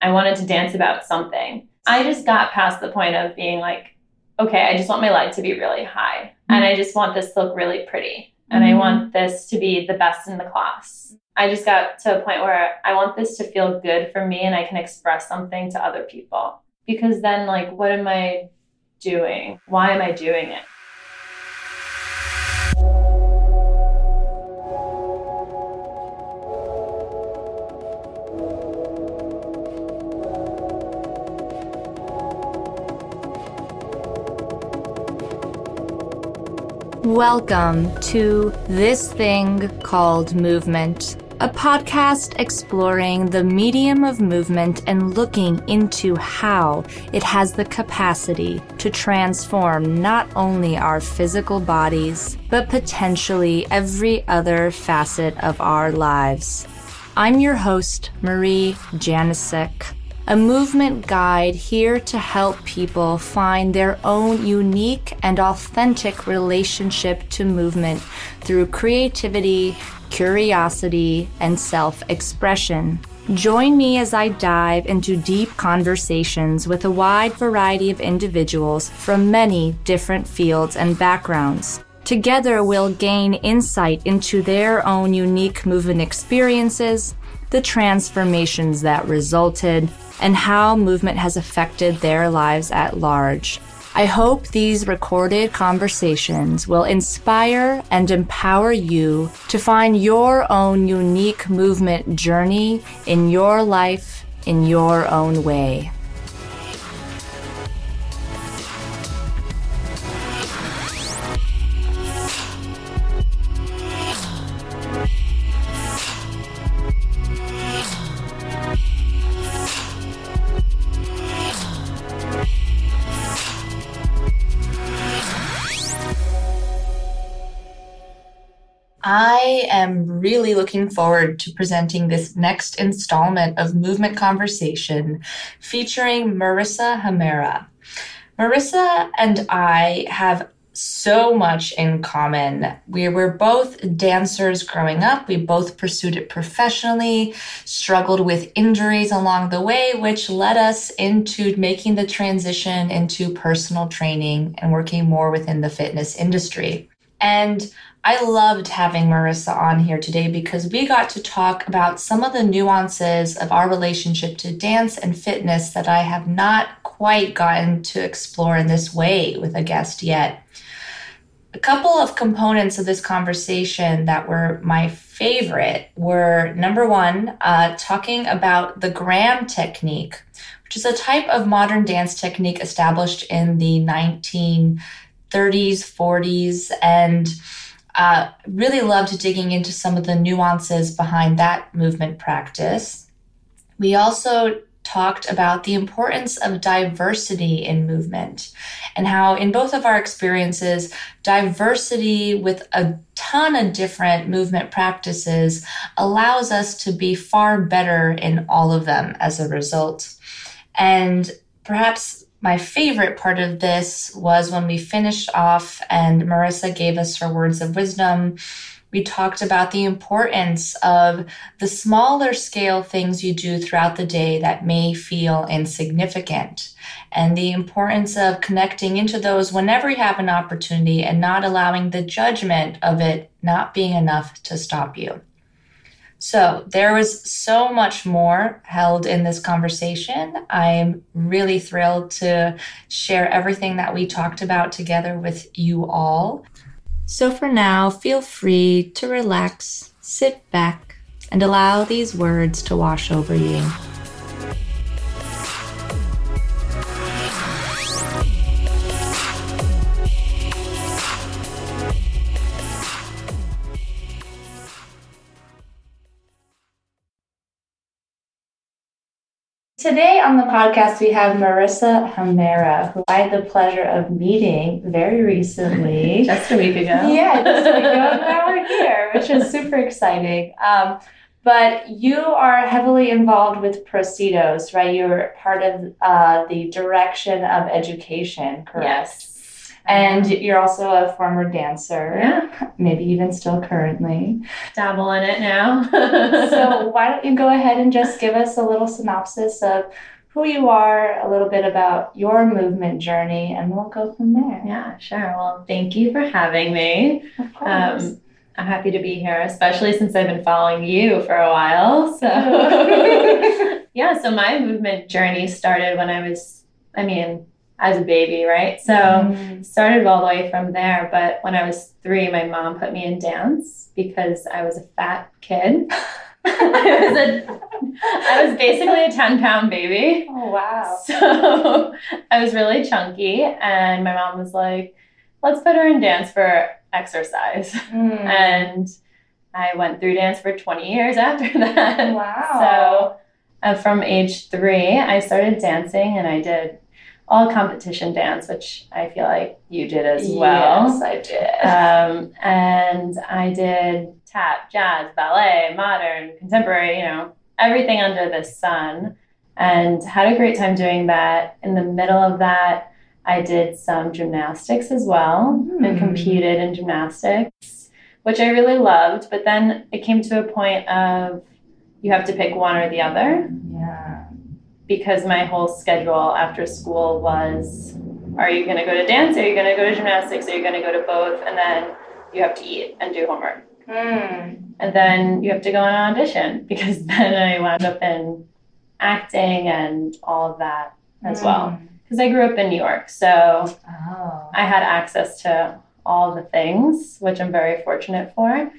I wanted to dance about something. I just got past the point of being like, okay, I just want my leg to be really high. Mm-hmm. And I just want this to look really pretty. And mm-hmm. I want this to be the best in the class. I just got to a point where I want this to feel good for me and I can express something to other people. Because then, like, what am I doing? Why am I doing it? Welcome to This Thing Called Movement, a podcast exploring the medium of movement and looking into how it has the capacity to transform not only our physical bodies, but potentially every other facet of our lives. I'm your host, Marie Janicek a movement guide here to help people find their own unique and authentic relationship to movement through creativity, curiosity, and self expression. Join me as I dive into deep conversations with a wide variety of individuals from many different fields and backgrounds. Together, we'll gain insight into their own unique movement experiences, the transformations that resulted, and how movement has affected their lives at large. I hope these recorded conversations will inspire and empower you to find your own unique movement journey in your life in your own way. Really looking forward to presenting this next installment of Movement Conversation featuring Marissa Hamera. Marissa and I have so much in common. We were both dancers growing up. We both pursued it professionally, struggled with injuries along the way, which led us into making the transition into personal training and working more within the fitness industry. And I loved having Marissa on here today because we got to talk about some of the nuances of our relationship to dance and fitness that I have not quite gotten to explore in this way with a guest yet. A couple of components of this conversation that were my favorite were number one, uh, talking about the Graham technique, which is a type of modern dance technique established in the 1930s, 40s, and uh, really loved digging into some of the nuances behind that movement practice. We also talked about the importance of diversity in movement and how, in both of our experiences, diversity with a ton of different movement practices allows us to be far better in all of them as a result. And perhaps my favorite part of this was when we finished off and Marissa gave us her words of wisdom. We talked about the importance of the smaller scale things you do throughout the day that may feel insignificant and the importance of connecting into those whenever you have an opportunity and not allowing the judgment of it not being enough to stop you. So there was so much more held in this conversation. I'm really thrilled to share everything that we talked about together with you all. So for now, feel free to relax, sit back, and allow these words to wash over you. Today on the podcast, we have Marissa Hamera, who I had the pleasure of meeting very recently. just a week ago. Yeah, just a week ago. now we're here, which is super exciting. Um, but you are heavily involved with Proceedos, right? You're part of uh, the direction of education, correct? Yes. And you're also a former dancer. Yeah. Maybe even still currently. Dabble in it now. so, why don't you go ahead and just give us a little synopsis of who you are, a little bit about your movement journey, and we'll go from there. Yeah, sure. Well, thank you for having me. Of course. Um, I'm happy to be here, especially since I've been following you for a while. So, yeah, so my movement journey started when I was, I mean, as a baby, right? So, Mm. started all the way from there. But when I was three, my mom put me in dance because I was a fat kid. I was a, I was basically a 10 pound baby. Oh, wow. So I was really chunky, and my mom was like, let's put her in dance for exercise. Mm. And I went through dance for 20 years after that. Wow. So uh, from age three, I started dancing and I did all competition dance, which I feel like you did as well. Yes, I did. Um, and I did tap, jazz, ballet, modern, contemporary, you know, everything under the sun. And had a great time doing that. In the middle of that, I did some gymnastics as well Hmm. and competed in gymnastics, which I really loved. But then it came to a point of you have to pick one or the other yeah. Because my whole schedule after school was are you going to go to dance? Are you going to go to gymnastics? Are you going to go to both? And then you have to eat and do homework. Mm. And then you have to go on an audition because then I wound up in acting and all of that as well. Mm. Because I grew up in New York. So Oh. I had access to all the things, which I'm very fortunate for.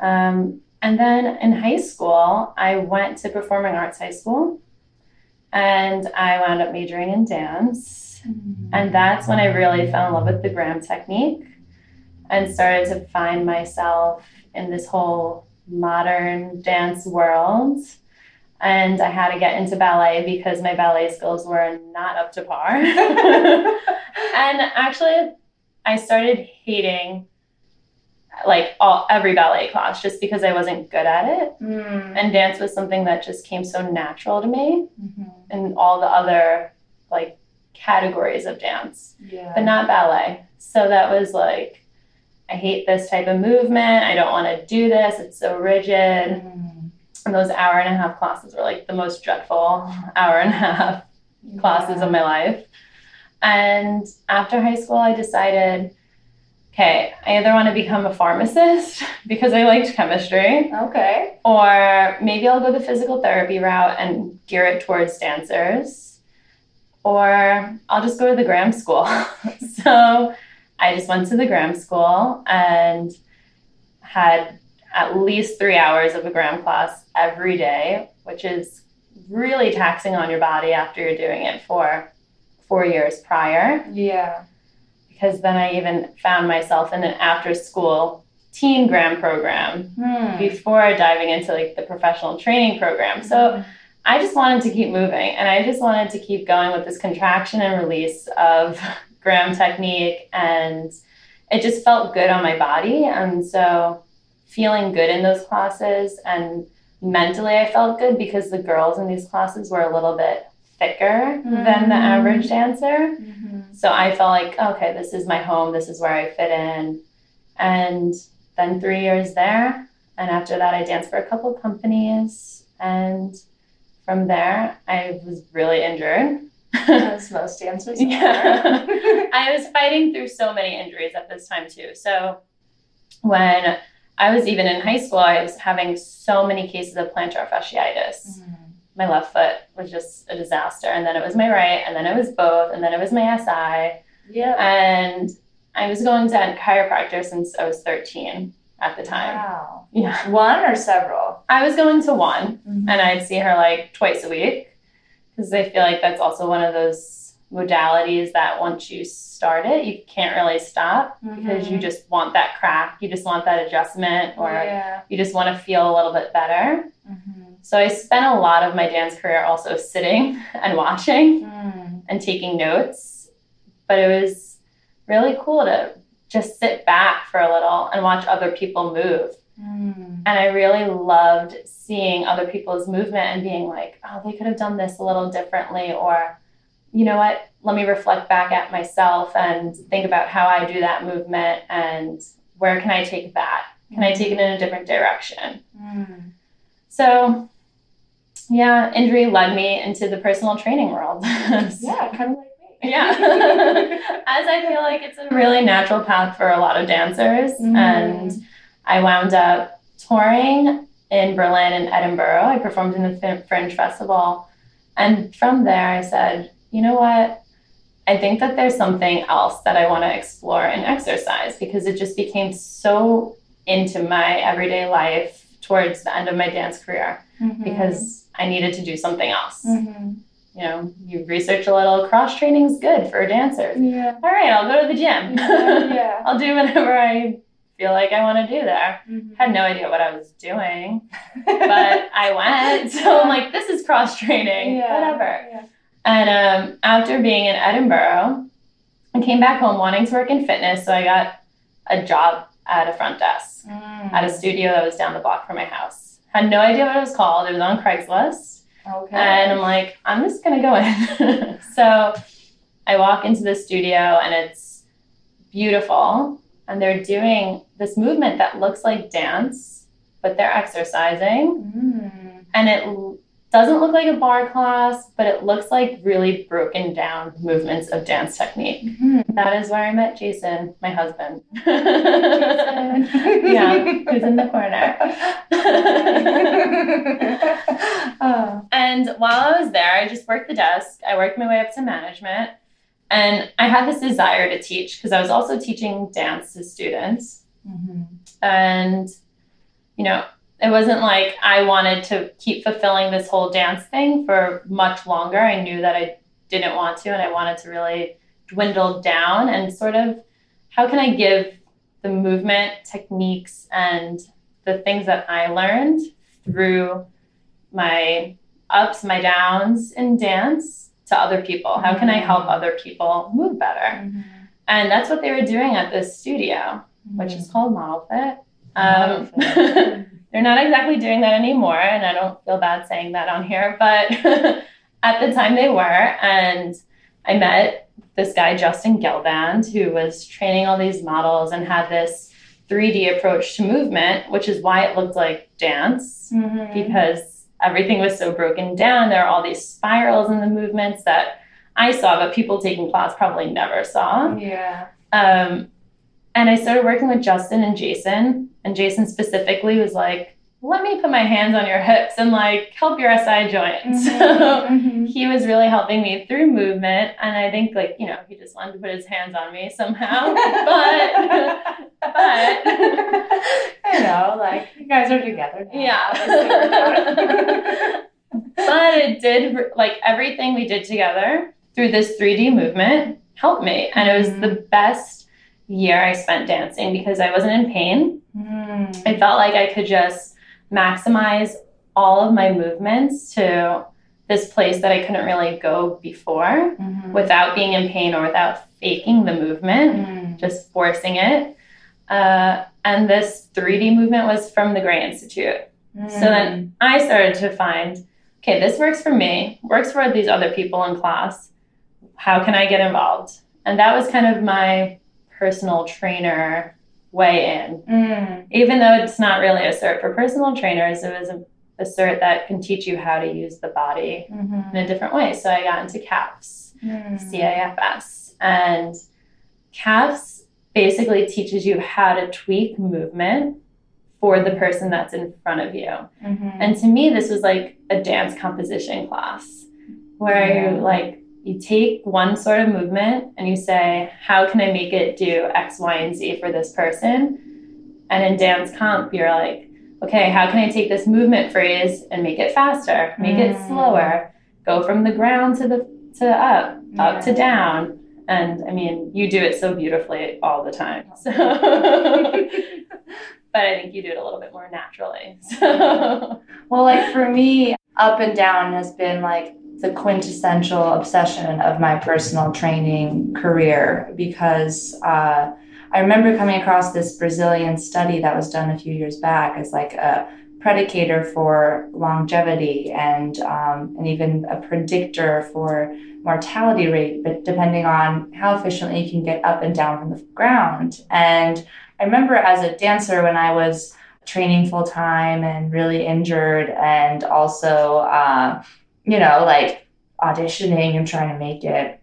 Um, and then in high school, I went to Performing Arts High School and I wound up majoring in dance. And that's when I really fell in love with the Graham technique and started to find myself in this whole modern dance world. And I had to get into ballet because my ballet skills were not up to par. and actually, I started hating like all every ballet class just because I wasn't good at it. Mm. And dance was something that just came so natural to me Mhm. In all the other like categories of dance Yeah. but not ballet. So that was like, I hate this type of movement. I don't want to do this. It's so rigid. Mm. And those hour and a half classes were like the most dreadful hour and a half classes of my life. And after high school, I decided, okay, I either want to become a pharmacist because I liked chemistry, Okay. or maybe I'll go the physical therapy route and gear it towards dancers, or I'll just go to the Graham School. so I just went to the Graham School and had at least three hours of a Graham class every day, which is really taxing on your body after you're doing it for four years prior Yeah. Because then I even found myself in an after school teen Graham program Mm. before diving into like the professional training program. So I just wanted to keep moving and I just wanted to keep going with this contraction and release of Graham technique and it just felt good on my body and so feeling good in those classes and mentally I felt good because the girls in these classes were a little bit thicker than the Mhm. average dancer. Mhm. So I felt like, okay, this is my home, this is where I fit in. And then three years there. And after that, I danced for a couple of companies. And from there, I was really injured. As most dancers. Yeah. I was fighting through so many injuries at this time, too. So when I was even in high school, I was having so many cases of plantar fasciitis Mm. My left foot was just a disaster. And then it was my right, and then it was both, and then it was my SI. Yeah. And I was going to a chiropractor since I was 13 at the time. Wow. Yeah. One or several? I was going to one, Mhm. and I'd see her like twice a week because I feel like that's also one of those modalities that once you start it, you can't really stop because you Mhm. just want that crack, you just want that adjustment, or yeah. you just want to feel a little bit better. Mhm. So I spent a lot of my dance career also sitting and watching. Mm. and taking notes. But it was really cool to just sit back for a little and watch other people move. Mm. And I really loved seeing other people's movement and being like, oh, they could have done this a little differently. Or, you know what? let me reflect back at myself and think about how I do that movement and where can I take that? Can I take it in a different direction? Mm. So, yeah, injury led me into the personal training world. Yeah, kind of like me. Yeah. As I feel like it's a really natural path for a lot of dancers. Mhm. And I wound up touring in Berlin and Edinburgh. I performed in the Fringe Festival. And from there, I said, you know what? I think that there's something else that I want to explore in exercise because it just became so into my everyday life towards the end of my dance career Mhm. because I needed to do something else. Mhm. You know, you research a little, cross training is good for dancers. Yeah. All right, I'll go to the gym. yeah. I'll do whatever I feel like I want to do there. Mhm. Had no idea what I was doing, but I went. So I'm like, this is cross training, Yeah. whatever. Yeah. And um, after being in Edinburgh, I came back home wanting to work in fitness. So I got a job at a front desk Mm. at a studio that was down the block from my house. Had no idea what it was called. It was on Craigslist. Okay. And I'm like, I'm just gonna go in. so I walk into the studio and it's beautiful. And they're doing this movement that looks like dance, but they're exercising. Mm. And it doesn't look like a bar class, but it looks like really broken down movements of dance technique. Mhm. That is where I met Jason, my husband. yeah, who's in the corner. oh. And while I was there, I just worked the desk. I worked my way up to management. And I had this desire to teach because I was also teaching dance to students. Mhm. And, you know, it wasn't like I wanted to keep fulfilling this whole dance thing for much longer. I knew that I didn't want to, and I wanted to really dwindle down and sort of how can I give the movement techniques and the things that I learned through my ups, my downs in dance to other people? How can I help other people move better? Mhm. And that's what they were doing at this studio, which is called Model Fit. Um, Fit. they're not exactly doing that anymore, and I don't feel bad saying that on here, but at the time they were. And I met this guy, Justin Gelband, who was training all these models and had this 3D approach to movement, which is why it looked like dance Mhm. because everything was so broken down. There are all these spirals in the movements that I saw, but people taking class probably never saw. Yeah. Um, and I started working with Justin and Jason, and Jason specifically was like, "Let me put my hands on your hips and like help your SI joint." So Mhm. he was really helping me through movement, and I think like you know he just wanted to put his hands on me somehow, but but I know, like you guys are together now. Yeah. but it did like everything we did together through this 3D movement helped me and it was the best year I spent dancing because I wasn't in pain. Mm. I felt like I could just maximize all of my movements to this place that I couldn't really go before Mhm. without being in pain or without faking the movement Mm. just forcing it. Uh, and this 3D movement was from the Gray Institute. So then I started to find, okay, this works for me, works for these other people in class. How can I get involved? And that was kind of my personal trainer way in. Mm. Even though it's not really a cert for personal trainers, it was a, a cert that can teach you how to use the body Mhm. in a different way. So I got into CAFS. Mm. CIFS. And CAFS basically teaches you how to tweak movement for the person that's in front of you. Mhm. And to me, this was like a dance composition class where Yeah. you like, you take one sort of movement and you say, how can I make it do X, Y, and Z for this person? And in dance comp, you're like, okay, how can I take this movement phrase and make it faster, make it Mm. slower, go from the ground to the to up, up to down. And I mean, you do it so beautifully all the time. So, but I think you do it a little bit more naturally. So, Well, like for me, up and down has been like the quintessential obsession of my personal training career because uh, I remember coming across this Brazilian study that was done a few years back as like a predicator for longevity and um, and even a predictor for mortality rate, but depending on how efficiently you can get up and down from the ground. And I remember as a dancer when I was training full time and really injured, and also, uh, you know, like auditioning and trying to make it.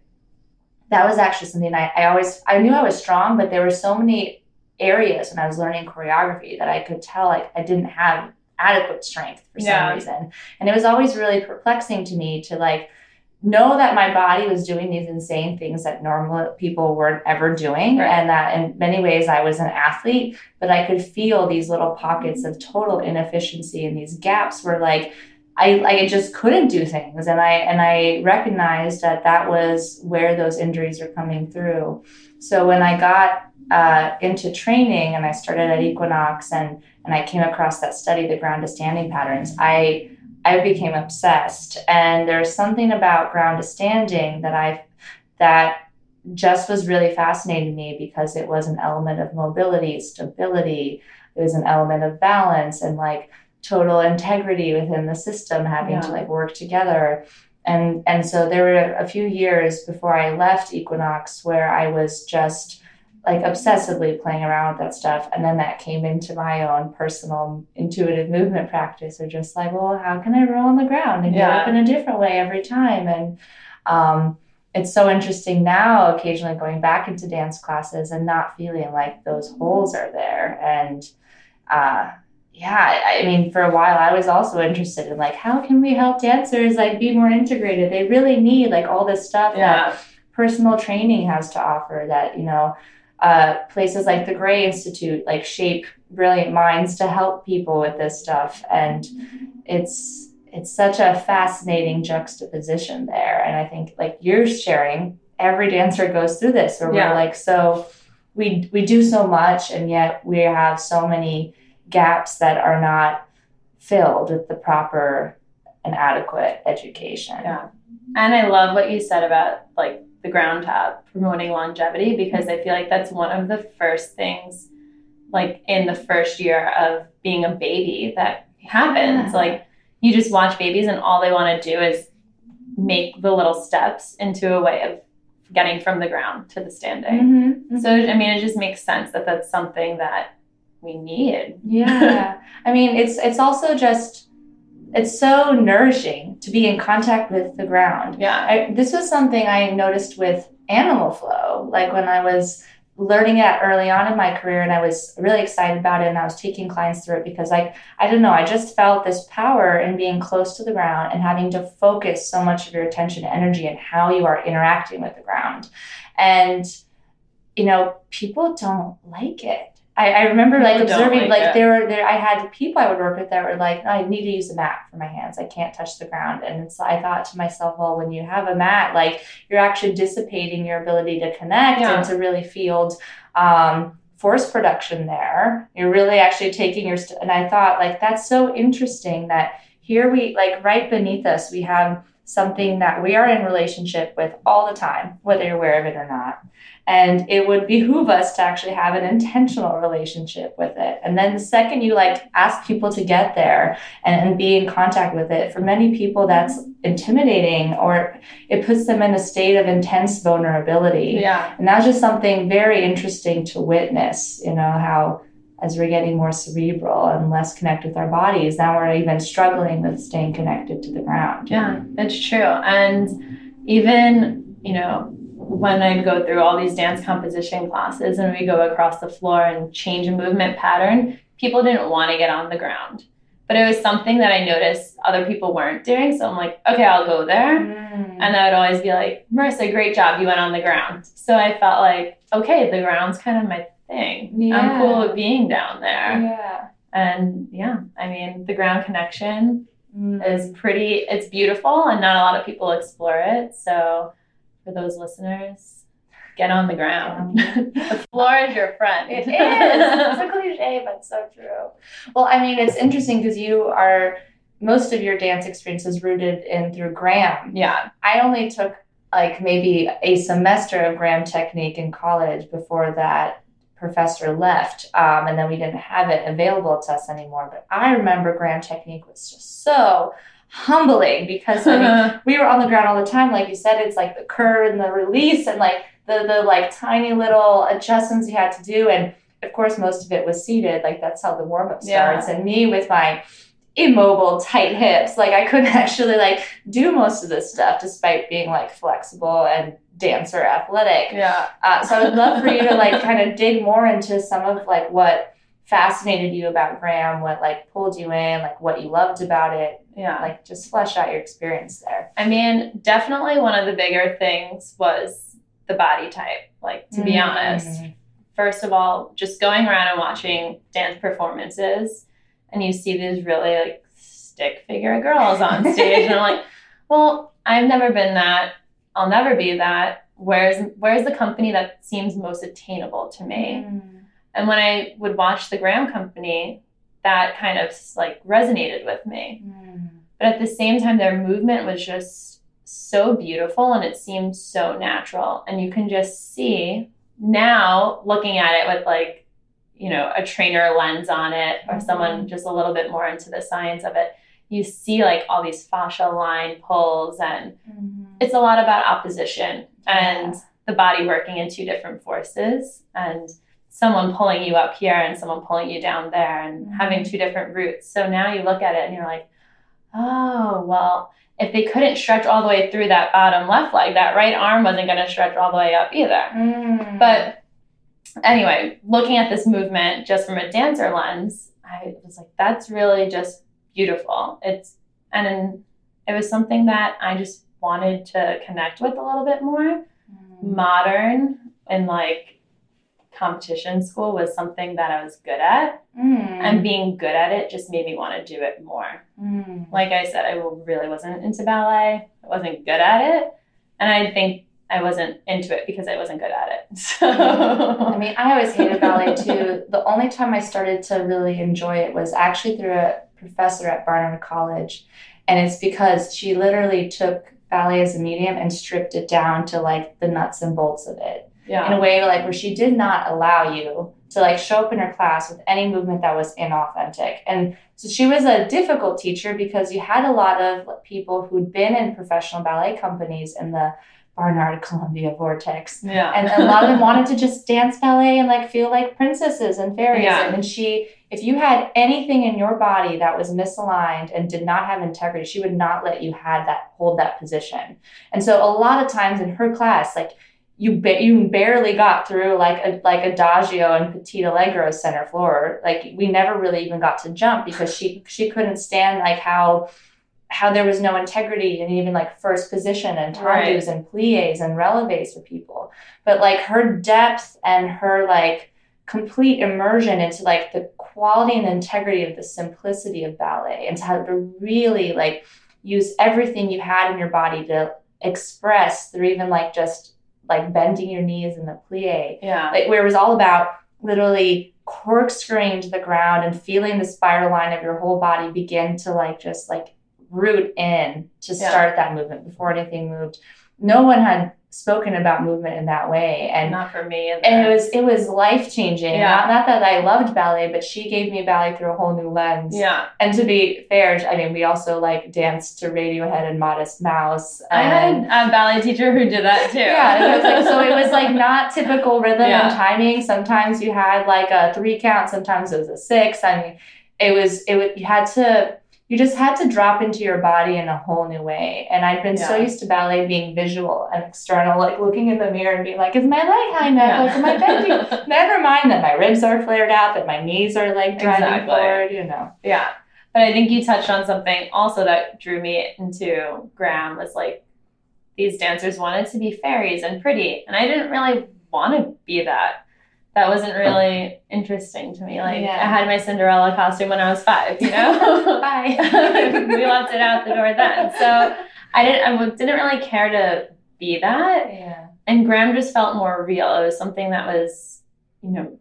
That was actually something I, I always I knew I was strong, but there were so many areas when I was learning choreography that I could tell like I didn't have adequate strength for some yeah. reason. And it was always really perplexing to me to like know that my body was doing these insane things that normal people weren't ever doing right. and that in many ways I was an athlete but I could feel these little pockets mm-hmm. of total inefficiency and these gaps where like I I just couldn't do things and I and I recognized that that was where those injuries were coming through so when I got uh, into training and I started at Equinox and and I came across that study the ground to standing patterns I I became obsessed. And there's something about ground to standing that I that just was really fascinating me because it was an element of mobility, stability. It was an element of balance and like total integrity within the system, having yeah. to like work together. And and so there were a few years before I left Equinox where I was just like obsessively playing around with that stuff. And then that came into my own personal intuitive movement practice or just like, well, how can I roll on the ground and yeah. get up in a different way every time? And um, it's so interesting now, occasionally going back into dance classes and not feeling like those holes are there. And uh, yeah, I mean, for a while I was also interested in like, how can we help dancers like be more integrated? They really need like all this stuff yeah. that personal training has to offer that, you know, uh, places like the Gray Institute like shape brilliant minds to help people with this stuff, and it's it's such a fascinating juxtaposition there. And I think like you're sharing, every dancer goes through this, where yeah. we're like so we we do so much, and yet we have so many gaps that are not filled with the proper and adequate education. Yeah. And I love what you said about like the ground tab promoting longevity because I feel like that's one of the first things like in the first year of being a baby that happens. Yeah. Like you just watch babies and all they want to do is make the little steps into a way of getting from the ground to the standing. Mm-hmm. Mm-hmm. So I mean it just makes sense that that's something that we need. Yeah. I mean it's it's also just it's so nourishing to be in contact with the ground. Yeah. I, this was something I noticed with animal flow. Like when I was learning it early on in my career and I was really excited about it and I was taking clients through it because like I don't know, I just felt this power in being close to the ground and having to focus so much of your attention and energy and how you are interacting with the ground. And you know, people don't like it. I, I remember like observing like, like there were there I had people I would work with that were like I need to use a mat for my hands. I can't touch the ground. And so I thought to myself well when you have a mat like you're actually dissipating your ability to connect yeah. and to really field um, force production there. You're really actually taking your st- and I thought like that's so interesting that here we like right beneath us we have something that we are in relationship with all the time whether you're aware of it or not and it would behoove us to actually have an intentional relationship with it. And then the second you like ask people to get there and, and be in contact with it, for many people that's intimidating or it puts them in a state of intense vulnerability. Yeah. And that's just something very interesting to witness, you know, how as we're getting more cerebral and less connected with our bodies, now we're even struggling with staying connected to the ground. Yeah, that's true. And even, you know, when I'd go through all these dance composition classes and we go across the floor and change a movement pattern, people didn't want to get on the ground. But it was something that I noticed other people weren't doing. So I'm like, okay, I'll go there. Mm. And I would always be like, Marissa, great job. You went on the ground. So I felt like, okay, the ground's kind of my thing. Yeah. I'm cool with being down there. Yeah. And yeah, I mean, the ground connection mm. is pretty, it's beautiful and not a lot of people explore it. So for those listeners, get on the ground. the floor is your friend. It is. It's a cliche, but so true. Well, I mean, it's interesting because you are most of your dance experience is rooted in through Graham. Yeah. I only took like maybe a semester of Graham technique in college before that professor left, um, and then we didn't have it available to us anymore. But I remember Graham technique was just so humbling because I mean, we were on the ground all the time. Like you said, it's like the curve and the release and like the the like tiny little adjustments you had to do. And of course, most of it was seated. Like that's how the warm up starts. Yeah. And me with my immobile, tight hips, like I couldn't actually like do most of this stuff despite being like flexible and dancer athletic. yeah. Uh, so I would love for you to like kind of dig more into some of like what fascinated you about Graham, what like pulled you in, like what you loved about it. Yeah. Like just flesh out your experience there. I mean, definitely one of the bigger things was the body type. Like, to be honest, first of all, just going around and watching dance performances, and you see these really like stick figure girls on stage, and I'm like, well, I've never been that. I'll never be that. Where's where's the company that seems most attainable to me? Mm. And when I would watch the Graham Company, that kind of like resonated with me. Mm. But at the same time, their movement was just so beautiful and it seemed so natural. And you can just see now looking at it with like, you know, a trainer lens on it or Mhm. someone just a little bit more into the science of it, you see like all these fascia line pulls and Mm. it's a lot about opposition and Yeah. the body working in two different forces and someone pulling you up here and someone pulling you down there and Mhm. having two different roots. So now you look at it and you're like, oh, well, if they couldn't stretch all the way through that bottom left leg, that right arm wasn't going to stretch all the way up either. Mm. But anyway, looking at this movement just from a dancer lens, I was like, that's really just beautiful. It's and it was something that I just wanted to connect with a little bit more. Mm. Modern and like competition school was something that I was good at, Mm. and being good at it just made me want to do it more. Mm. Like I said, I really wasn't into ballet. I wasn't good at it, and I think I wasn't into it because I wasn't good at it. So I mean, I always hated ballet too. The only time I started to really enjoy it was actually through a professor at Barnard College. And it's because she literally took ballet as a medium and stripped it down to like the nuts and bolts of it in a way like where she did not allow you to like show up in her class with any movement that was inauthentic. And so she was a difficult teacher because you had a lot of people who'd been in professional ballet companies in the Barnard Columbia vortex. Yeah, and a lot of them wanted to just dance ballet and like feel like princesses and fairies. Yeah. and she if you had anything in your body that was misaligned and did not have integrity she would not let you had that hold that position. And so a lot of times in her class like you ba- you barely got through like a like adagio and petit allegro center floor. Like we never really even got to jump because she she couldn't stand like how how there was no integrity in even like first position and Right. and plies and releves for people. But like her depth and her like complete immersion into like the quality and integrity of the simplicity of ballet and to how to really like use everything you had in your body to express through even like just like bending your knees in the plie. Yeah, like where it was all about literally corkscrewing to the ground and feeling the spiral line of your whole body begin to like just like root in to Yeah. start that movement before anything moved. No one had spoken about movement in that way, and not for me. Either. and it was it was life changing. Yeah. Not, not that I loved ballet, but she gave me ballet through a whole new lens. yeah. And to be fair, I mean, we also like danced to Radiohead and Modest Mouse. I and- had a ballet teacher who did that too. yeah, it was like, so it was like not typical rhythm Yeah. and timing. Sometimes you had like a three count, sometimes it was a six. I mean, it was it was you had to you just had to drop into your body in a whole new way. And I'd been so used to ballet being visual and external, like looking in the mirror and being like, is my leg high enough? Like, am I bending? Never mind that my ribs are flared out, that my knees are like driving Exactly. forward, you know. Yeah. But I think you touched on something also that drew me into Graham was like these dancers wanted to be fairies and pretty. And I didn't really want to be that. That wasn't really interesting to me. Like Yeah. I had my Cinderella costume when I was five, you know? Bye. we left it out the door then. So I didn't I didn't really care to be that. yeah. And Graham just felt more real. It was something that was, you know,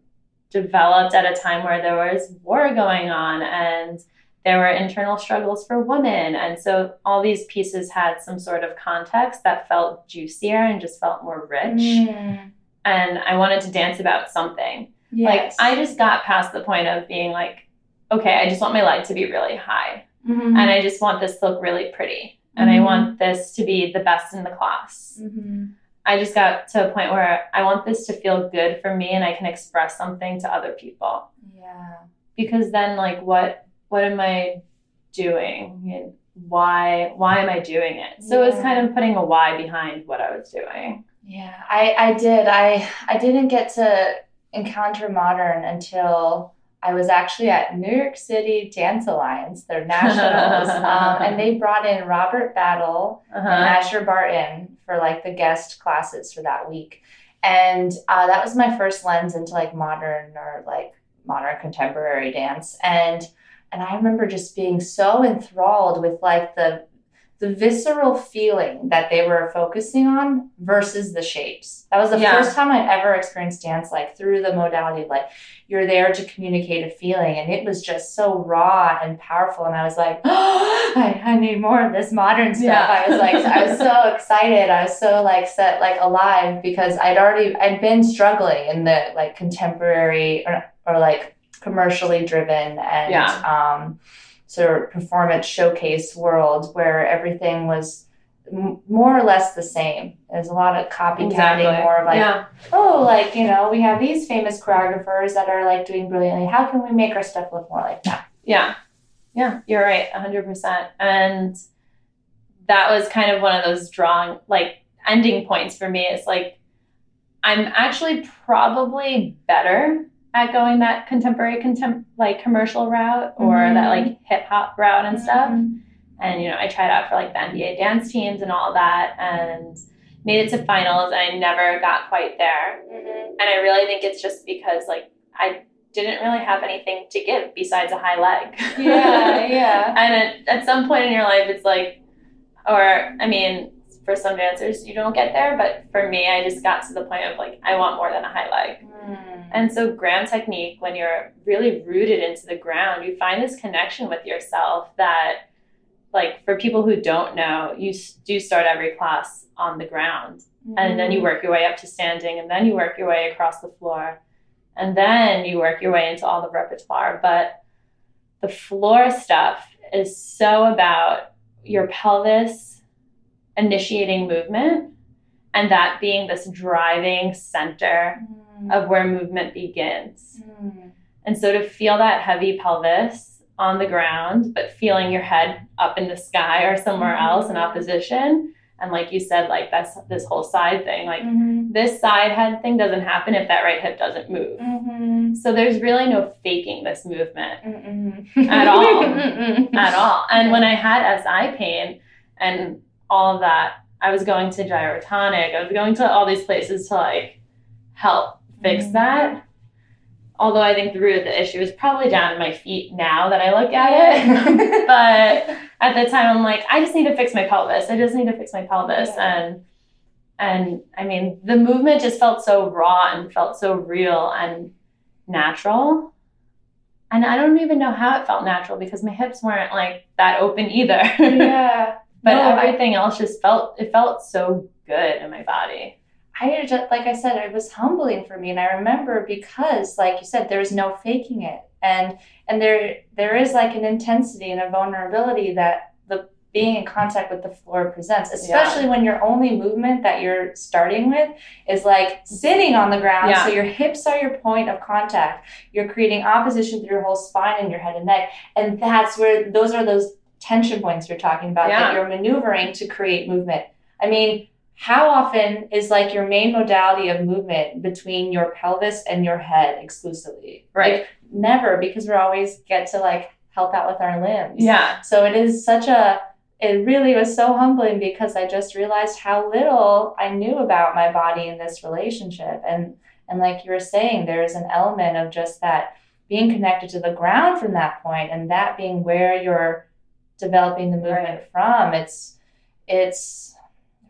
developed at a time where there was war going on and there were internal struggles for women. And so all these pieces had some sort of context that felt juicier and just felt more rich. Mm. And I wanted to dance about something. Yes. Like I just got past the point of being like, okay, I just want my leg to be really high. Mhm. And I just want this to look really pretty. And I Mhm. want this to be the best in the class. Mhm. I just got to a point where I want this to feel good for me and I can express something to other people. Yeah. Because then like what what am I doing? And why why am I doing it? So it's Yeah. kind of putting a why behind what I was doing. Yeah, I, I did. I I didn't get to encounter modern until I was actually at New York City Dance Alliance, their nationals, um, and they brought in Robert Battle and Uh-huh. Asher Barton for like the guest classes for that week, and uh, that was my first lens into like modern or like modern contemporary dance, and and I remember just being so enthralled with like the the visceral feeling that they were focusing on versus the shapes. That was the Yeah. first time I'd ever experienced dance like through the modality of like you're there to communicate a feeling and it was just so raw and powerful and I was like, oh, I, I need more of this modern stuff. Yeah. I was like I was so excited. I was so like set like alive because I'd already I'd been struggling in the like contemporary or, or like commercially driven and Yeah. um sort of performance showcase world where everything was m- more or less the same. There's a lot of copycatting, more of like, yeah. oh, like, you know, we have these famous choreographers that are like doing brilliantly. How can we make our stuff look more like that? Yeah. Yeah, you're right, 100%. And that was kind of one of those drawing, like, ending points for me. It's like, I'm actually probably better at going that contemporary, contem- like, commercial route or Mhm. that, like, hip hop route and stuff. Mhm. And, you know, I tried out for, like, the NBA dance teams and all that and made it to finals and I never got quite there. And I really think it's just because, like, I didn't really have anything to give besides a high leg. Yeah, yeah. and at, at some point in your life, it's like, or I mean, for some dancers, you don't get there, but for me, I just got to the point of like, I want more than a high leg. Mm. And so, Graham technique, when you're really rooted into the ground, you find this connection with yourself that, like, for people who don't know, you do start every class on the ground and then you work your way up to standing and then you work your way across the floor and then you work your way into all the repertoire but the floor stuff is so about your pelvis initiating movement and that being this driving center Mm. of where movement begins Mm. and so to feel that heavy pelvis on the ground, but feeling your head up in the sky or somewhere else in opposition. And like you said, like that's this whole side thing. Like Mhm. this side head thing doesn't happen if that right hip doesn't move. Mhm. So there's really no faking this movement. At all. At all. And when I had SI pain and all of that, I was going to gyrotonic. I was going to all these places to like help fix Mhm. that. Although I think the root of the issue is probably down in my feet now that I look at it. but at the time I'm like, I just need to fix my pelvis. I just need to fix my pelvis. Yeah. And and I mean the movement just felt so raw and felt so real and natural. And I don't even know how it felt natural because my hips weren't like that open either. yeah. But No, I- everything else just felt it felt so good in my body. I just, like I said, it was humbling for me, and I remember because, like you said, there's no faking it, and and there there is like an intensity and a vulnerability that the being in contact with the floor presents, especially when your only movement that you're starting with is like sitting on the ground. Yeah. So your hips are your point of contact. You're creating opposition through your whole spine and your head and neck, and that's where those are those tension points you're talking about that you're maneuvering to create movement. I mean, how often is like your main modality of movement between your pelvis and your head exclusively? Right. Like, never, because we always get to like help out with our limbs. Yeah. So it is such a, it really was so humbling because I just realized how little I knew about my body in this relationship. And, and like you were saying, there is an element of just that being connected to the ground from that point and that being where you're developing the movement from. It's, it's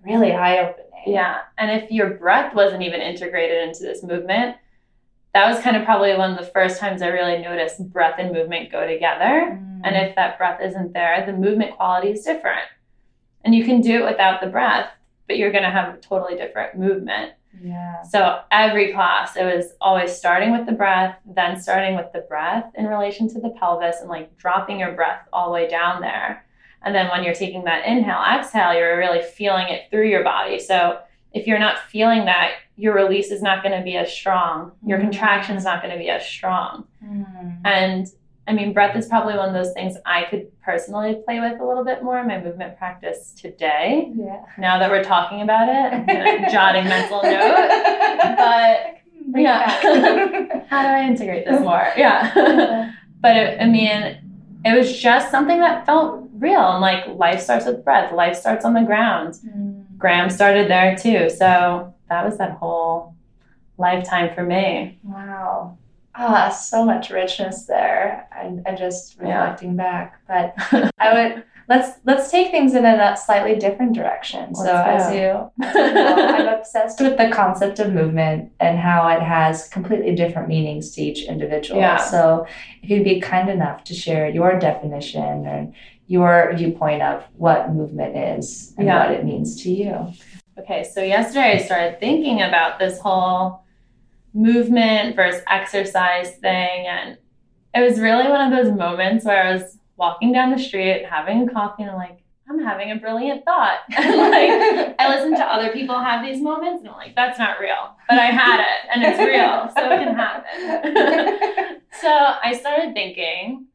really eye opening. Yeah. And if your breath wasn't even integrated into this movement, that was kind of probably one of the first times I really noticed breath and movement go together. Mm. And if that breath isn't there, the movement quality is different. And you can do it without the breath, but you're going to have a totally different movement. Yeah. So every class, it was always starting with the breath, then starting with the breath in relation to the pelvis and like dropping your breath all the way down there. And then when you're taking that inhale, exhale, you're really feeling it through your body. So if you're not feeling that, your release is not going to be as strong. Your Mhm. contraction is not going to be as strong. Mm. And I mean, breath is probably one of those things I could personally play with a little bit more in my movement practice today. Yeah. Now that we're talking about it, I'm kind of jotting mental note. But yeah. how do I integrate this more? Yeah. but it, I mean, it was just something that felt real. And like life starts with breath, life starts on the ground. Mm. Graham started there too. So that was that whole lifetime for me. Wow. Ah, so much richness there. I, I just Yeah. reflecting back, but I would let's let's take things in a slightly different direction. so Let's as go. you, as you know, I'm obsessed with the concept of movement and how it has completely different meanings to each individual. Yeah. So if you'd be kind enough to share your definition or your viewpoint of what movement is and Yeah. what it means to you. Okay, so yesterday I started thinking about this whole movement versus exercise thing. And it was really one of those moments where I was walking down the street having a coffee and I'm like, I'm having a brilliant thought. And like, I listen to other people have these moments and I'm like, that's not real. But I had it and it's real, so it can happen. so I started thinking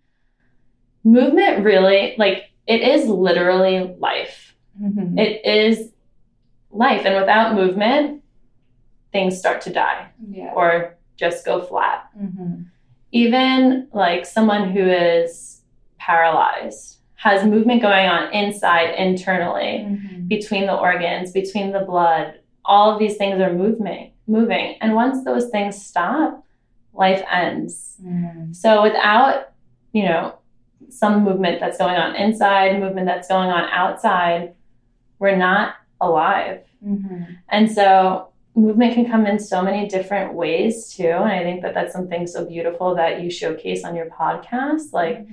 movement really, like, it is literally life. Mhm. It is life. And without movement, things start to die yeah. or just go flat. Mhm. Even like someone who is paralyzed has movement going on inside, internally, Mhm. between the organs, between the blood. All of these things are moving, moving. And once those things stop, life ends. Mhm. So without, you know, some movement that's going on inside, movement that's going on outside, we're not alive. Mhm. And so movement can come in so many different ways too. And I think that that's something so beautiful that you showcase on your podcast. Like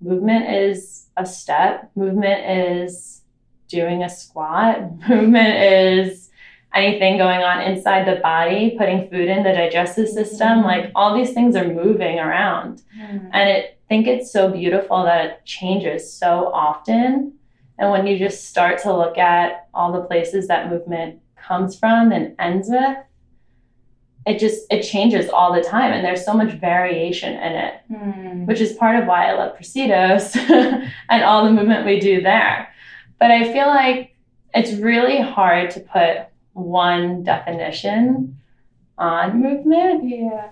movement is a step, movement is doing a squat, movement is anything going on inside the body, putting food in the digestive system. Mhm. Like all these things are moving around. Mhm. And I think it's so beautiful that it changes so often. And when you just start to look at all the places that movement comes from and ends with, it just it changes all the time and there's so much variation in it, Mhm. which is part of why I love Presidos and all the movement we do there. But I feel like it's really hard to put one definition on movement Yeah.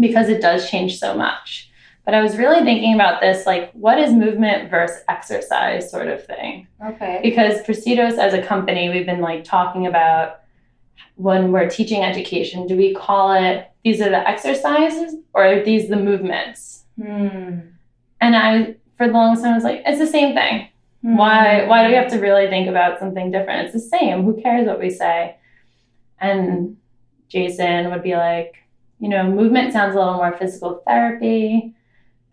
because it does change so much. But I was really thinking about this like, what is movement versus exercise sort of thing? Okay. Because Presidos as a company, we've been like talking about when we're teaching education, do we call it these are the exercises or are these the movements? Hmm. And I, for the longest time, I was like, it's the same thing. Why, why do we have to really think about something different? It's the same. Who cares what we say? And Jason would be like, you know, movement sounds a little more physical therapy.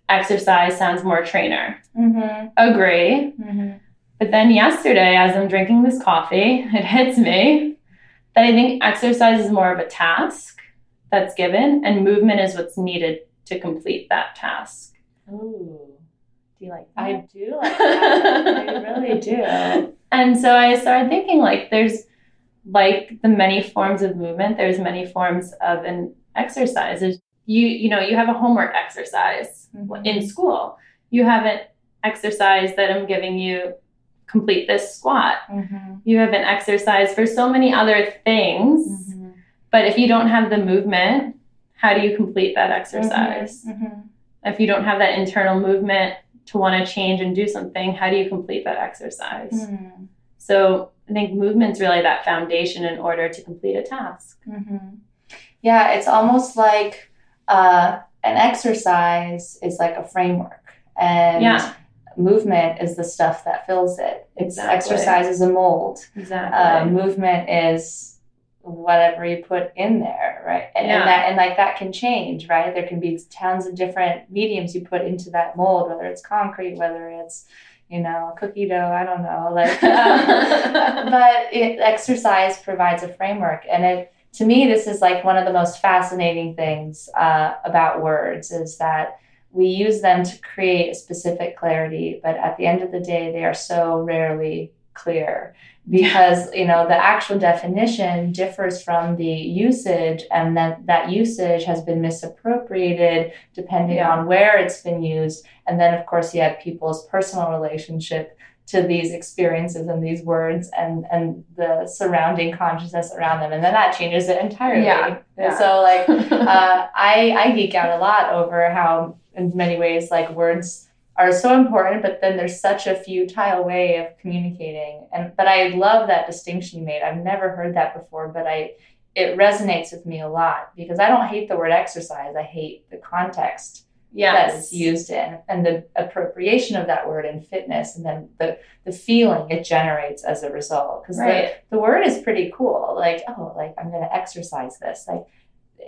Exercise sounds more trainer. Mm-hmm. Agree. Mm-hmm. But then yesterday, as I'm drinking this coffee, it hits me that I think exercise is more of a task that's given, and movement is what's needed to complete that task. Ooh. Do you like I do like that. I really do. And so I started thinking like there's like the many forms of movement, there's many forms of an exercise. There's, you you know, you have a homework exercise Mhm. in school. You have an exercise that I'm giving you complete this squat. Mm-hmm. You have an exercise for so many other things. Mm-hmm. But if you don't have the movement, how do you complete that exercise? Mm-hmm. If you don't have that internal movement to want to change and do something, how do you complete that exercise? Mm-hmm. So I think movement's really that foundation in order to complete a task. Mm-hmm. Yeah, it's almost like uh, an exercise is like a framework, and Yeah. movement is the stuff that fills it. It's Exactly. exercise is a mold. Exactly. Uh, movement is whatever you put in there, right? And, Yeah. and that and like that can change, right? There can be tons of different mediums you put into that mold, whether it's concrete, whether it's you know cookie dough. I don't know, like. um, but it, exercise provides a framework, and it to me, this is like one of the most fascinating things uh, about words is that we use them to create a specific clarity, but at the end of the day, they are so rarely clear because you know the actual definition differs from the usage and that that usage has been misappropriated depending yeah. on where it's been used and then of course you have people's personal relationship to these experiences and these words and and the surrounding consciousness around them and then that changes it entirely yeah, yeah. so like uh, i i geek out a lot over how in many ways like words are so important, but then there's such a futile way of communicating. And but I love that distinction you made. I've never heard that before, but I it resonates with me a lot because I don't hate the word exercise. I hate the context yes. that it's used in and the appropriation of that word in fitness and then the the feeling it generates as a result. Because right. the, the word is pretty cool. Like, oh, like I'm gonna exercise this. Like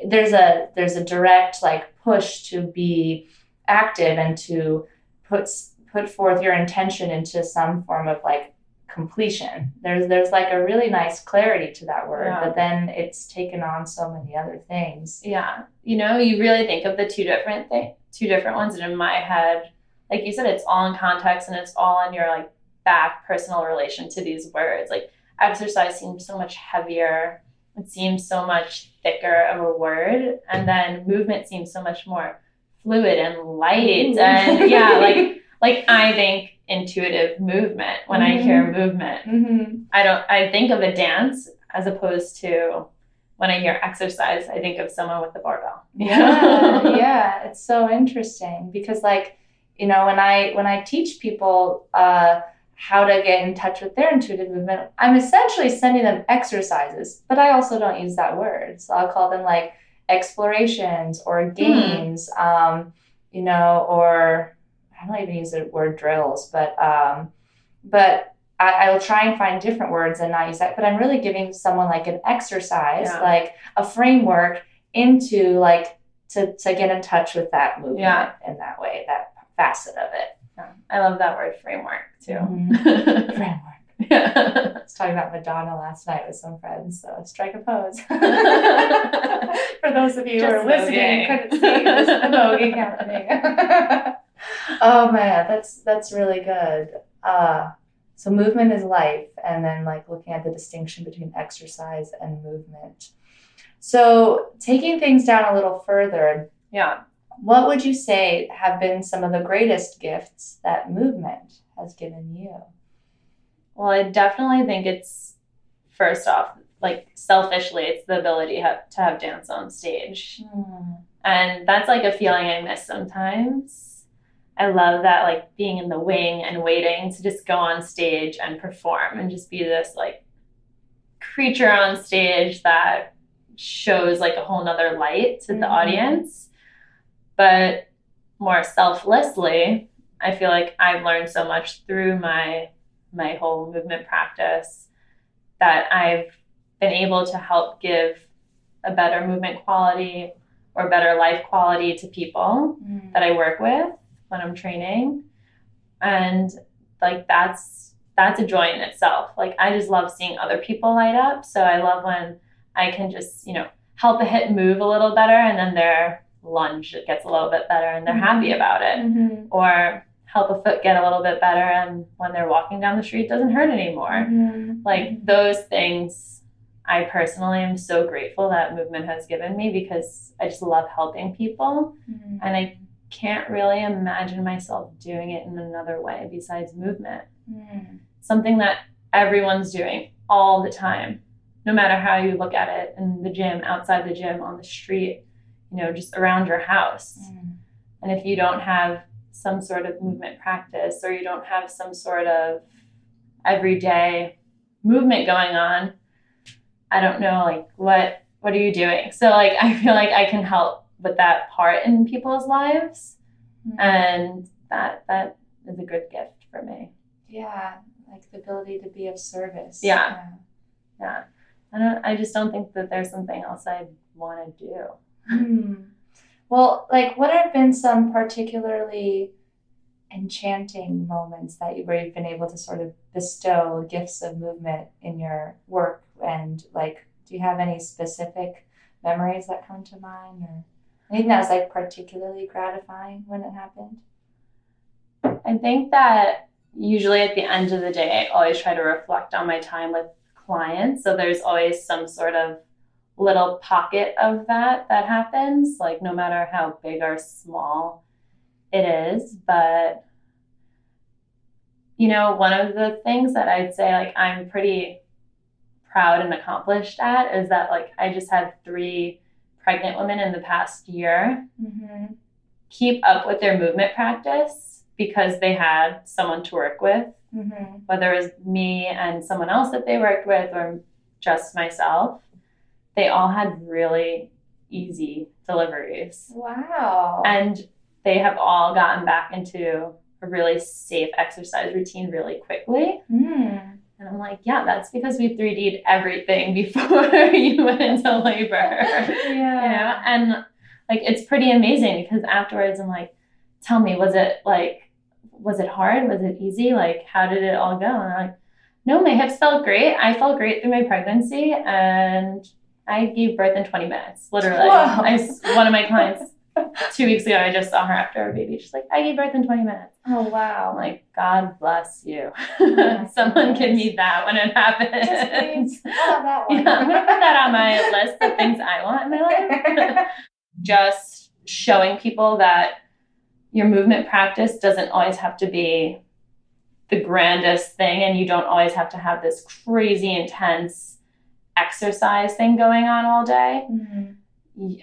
there's a there's a direct like push to be active and to put put forth your intention into some form of like completion. There's there's like a really nice clarity to that word, yeah. but then it's taken on so many other things. Yeah. You know, you really think of the two different thing two different ones and in my head, like you said, it's all in context and it's all in your like back personal relation to these words. Like exercise seems so much heavier. It seems so much thicker of a word. And then movement seems so much more fluid and light and yeah like like i think intuitive movement when mm-hmm. i hear mm-hmm. movement mm-hmm. i don't i think of a dance as opposed to when i hear exercise i think of someone with a barbell yeah yeah it's so interesting because like you know when i when i teach people uh how to get in touch with their intuitive movement i'm essentially sending them exercises but i also don't use that word so i'll call them like explorations or hmm. games, mm. um, you know, or I don't even use the word drills, but um, but I, will try and find different words and not use that. But I'm really giving someone like an exercise, yeah. like a framework into like to to get in touch with that movement yeah. in that way, that facet of it. Yeah. I love that word framework too. Mm-hmm. framework. I was talking about Madonna last night with some friends, so strike a pose. For those of you Just who are listening, couldn't see this voguing happening. oh man, that's that's really good. Uh, so movement is life, and then like looking at the distinction between exercise and movement. So taking things down a little further, yeah. What would you say have been some of the greatest gifts that movement has given you? Well, I definitely think it's first off, like selfishly, it's the ability have, to have dance on stage. Mm. And that's like a feeling I miss sometimes. I love that, like being in the wing and waiting to just go on stage and perform and just be this like creature on stage that shows like a whole nother light to mm-hmm. the audience. But more selflessly, I feel like I've learned so much through my my whole movement practice that I've been able to help give a better movement quality or better life quality to people mm. that I work with when I'm training. And like that's that's a joy in itself. Like I just love seeing other people light up. So I love when I can just, you know, help a hip move a little better and then their lunge gets a little bit better and they're mm-hmm. happy about it. Mm-hmm. Or help a foot get a little bit better and when they're walking down the street doesn't hurt anymore mm-hmm. like those things i personally am so grateful that movement has given me because i just love helping people mm-hmm. and i can't really imagine myself doing it in another way besides movement mm-hmm. something that everyone's doing all the time no matter how you look at it in the gym outside the gym on the street you know just around your house mm. and if you don't have some sort of movement practice or you don't have some sort of everyday movement going on i don't know like what what are you doing so like i feel like i can help with that part in people's lives mm-hmm. and that that is a good gift for me yeah like the ability to be of service yeah yeah, yeah. i don't i just don't think that there's something else i want to do mm. Well, like, what have been some particularly enchanting moments that you, where you've been able to sort of bestow gifts of movement in your work? And like, do you have any specific memories that come to mind or anything that was like particularly gratifying when it happened? I think that usually at the end of the day, I always try to reflect on my time with clients. So there's always some sort of little pocket of that that happens, like no matter how big or small it is. But, you know, one of the things that I'd say, like, I'm pretty proud and accomplished at is that, like, I just had three pregnant women in the past year Mm-hmm. keep up with their movement practice because they had someone to work with Mm-hmm. whether it was me and someone else that they worked with or just myself, they all had really easy deliveries. Wow. And they have all gotten back into a really safe exercise routine really quickly. Mm. And I'm like, yeah, that's because we 3D'd everything before you went into labor. Yeah. You know? And like it's pretty amazing because afterwards I'm like, tell me, was it like was it hard? Was it easy? Like how did it all go? And I'm like, no, my hips felt great. I felt great through my pregnancy and I gave birth in 20 minutes, literally. I one of my clients two weeks ago, I just saw her after her baby. She's like, I gave birth in 20 minutes. Oh I'm wow. like, God bless you. my Someone give me that when it happens. Yes, please. I'll have that Yeah, one. I'm gonna put that on my list of things I want in my life. Just showing people that your movement practice doesn't always have to be the grandest thing, and you don't always have to have this crazy intense exercise thing going on all day. Mhm.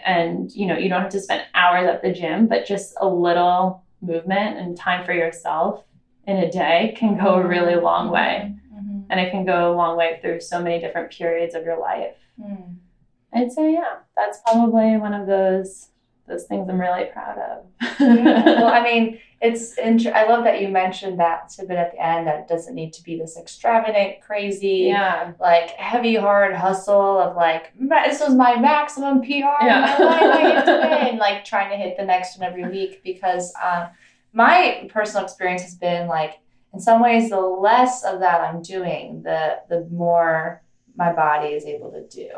And you know, you don't have to spend hours at the gym, but just a little movement and time for yourself in a day can go a really long way. Mhm. And it can go a long way through so many different periods of your life. Mhm. I'd say yeah, that's probably one of those those things I'm really proud of. Yeah. well, I mean, it's. Int- I love that you mentioned that tidbit at the end. That it doesn't need to be this extravagant, crazy, yeah, like heavy, hard hustle of like this was my maximum PR Yeah. in my life today, and like trying to hit the next one every week. Because um, my personal experience has been like, in some ways, the less of that I'm doing, the the more my body is able to do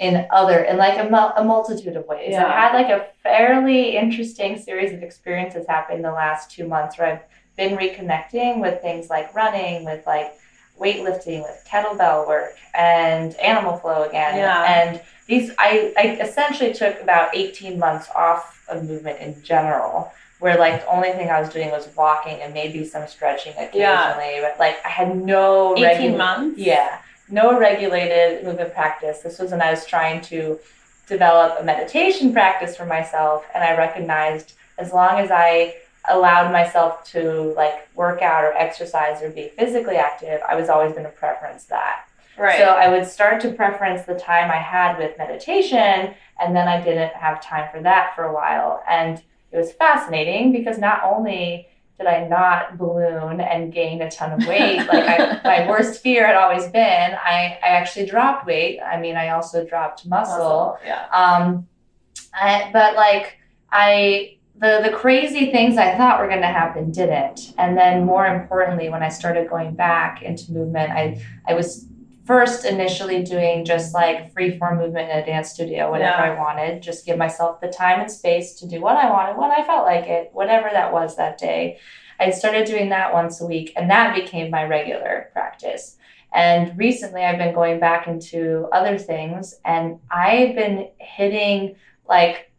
in other in like a, mul- a multitude of ways. Yeah. I've had like a fairly interesting series of experiences happen in the last two months where I've been reconnecting with things like running, with like weightlifting, with kettlebell work, and animal flow again. Yeah. And these, I, I essentially took about 18 months off of movement in general. Where like the only thing I was doing was walking and maybe some stretching occasionally, Yeah. but like I had no eighteen regu- months. yeah, no regulated movement practice. This was when I was trying to develop a meditation practice for myself, and I recognized as long as I allowed myself to like work out or exercise or be physically active, I was always going to preference that. right. So I would start to preference the time I had with meditation, and then I didn't have time for that for a while. And it was fascinating because not only did I not balloon and gain a ton of weight, like I, my worst fear had always been, I, I actually dropped weight. I mean, I also dropped muscle. Yeah. Um, I, but like I, the the crazy things I thought were going to happen didn't. And then more importantly, when I started going back into movement, I I was first initially doing just like free form movement in a dance studio whenever Yeah. I wanted, just give myself the time and space to do what I wanted when I felt like it, whatever that was that day. I started doing that once a week, and that became my regular practice. And recently, I've been going back into other things, and I've been hitting like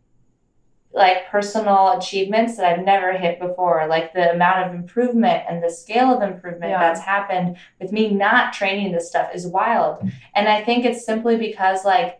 like personal achievements that I've never hit before. Like the amount of improvement and the scale of improvement Yeah. that's happened with me not training this stuff is wild. And I think it's simply because like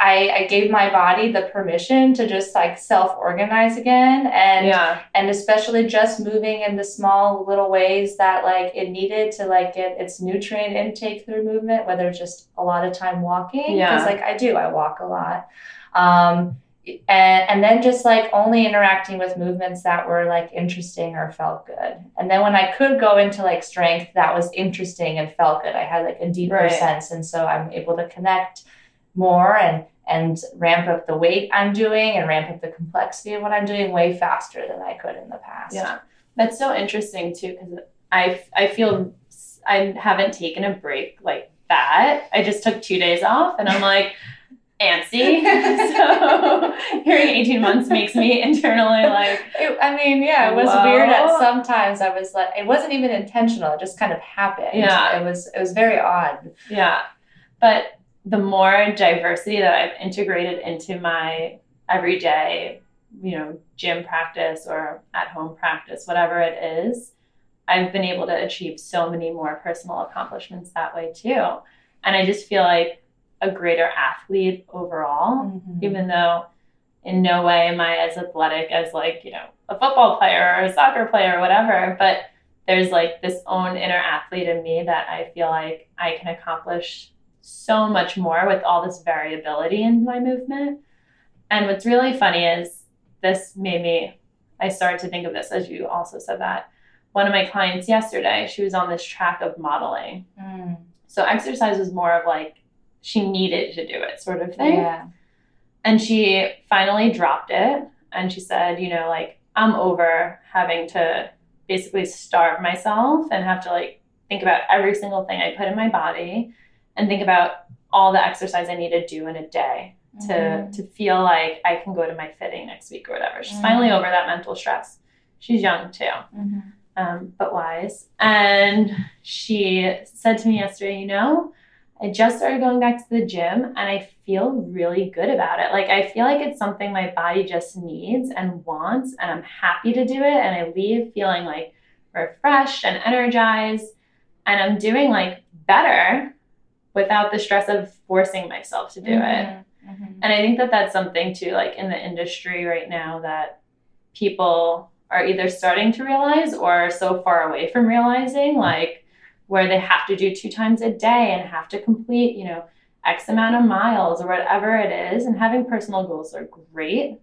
I, I gave my body the permission to just like self organize again and yeah. and especially just moving in the small little ways that like it needed to like get its nutrient intake through movement whether it's just a lot of time walking Yeah. like i do i walk a lot um and and then just like only interacting with movements that were like interesting or felt good and then when i could go into like strength that was interesting and felt good i had like a deeper Right. sense and so i'm able to connect more and and ramp up the weight I'm doing and ramp up the complexity of what I'm doing way faster than I could in the past. Yeah. That's so interesting too because I I feel I haven't taken a break like that. I just took two days off and I'm like, antsy. so hearing 18 months makes me internally like, It, I mean, yeah, it was Whoa. weird at sometimes. I was like, it wasn't even intentional. It just kind of happened. Yeah. It was, it was very odd. yeah. But the more diversity that I've integrated into my everyday, you know, gym practice or at home practice, whatever it is, I've been able to achieve so many more personal accomplishments that way too. And I just feel like a greater athlete overall, Mm-hmm. even though in no way am I as athletic as like, you know, a football player or a soccer player or whatever, but there's like this own inner athlete in me that I feel like I can accomplish so much more with all this variability in my movement. And what's really funny is this made me, I started to think of this as you also said that. One of my clients yesterday, she was on this track of modeling. Mm. So exercise was more of like she needed to do it sort of thing. Yeah. And she finally dropped it and she said, you know, like, I'm over having to basically starve myself and have to like think about every single thing I put in my body and think about all the exercise I need to do in a day to Mhm. to feel like I can go to my fitting next week or whatever. She's finally Mhm. over that mental stress. She's young too Mhm. um, but wise. And she said to me yesterday, you know, I just started going back to the gym and I feel really good about it. Like, I feel like it's something my body just needs and wants, and I'm happy to do it. And I leave feeling like refreshed and energized. And I'm doing like better without the stress of forcing myself to do it. Mhm. Mhm. And I think that that's something too, like in the industry right now, that people are either starting to realize or so far away from realizing, like where they have to do two times a day and have to complete, you know, X amount of miles or whatever it is. And having personal goals are great.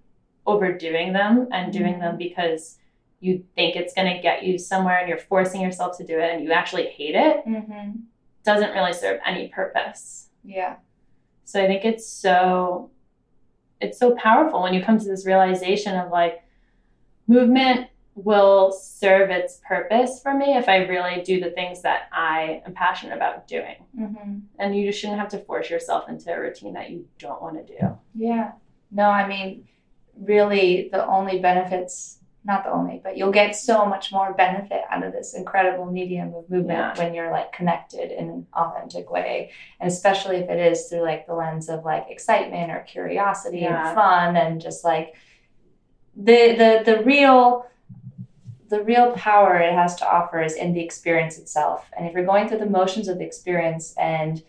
Overdoing them and doing them because you think it's going to get you somewhere and you're forcing yourself to do it and you actually hate it Mhm. doesn't really serve any purpose. Yeah. So I think it's so it's so powerful when you come to this realization of like movement will serve its purpose for me if I really do the things that I am passionate about doing. Mhm. And you just shouldn't have to force yourself into a routine that you don't want to do. Yeah. No, I mean, really, the only benefits, not the only, but you'll get so much more benefit out of this incredible medium of movement Yeah. when you're like connected in an authentic way. And especially if it is through like the lens of like excitement or curiosity Yeah. and fun and just like the the the real the real power it has to offer is in the experience itself. And if you're going through the motions of the experience and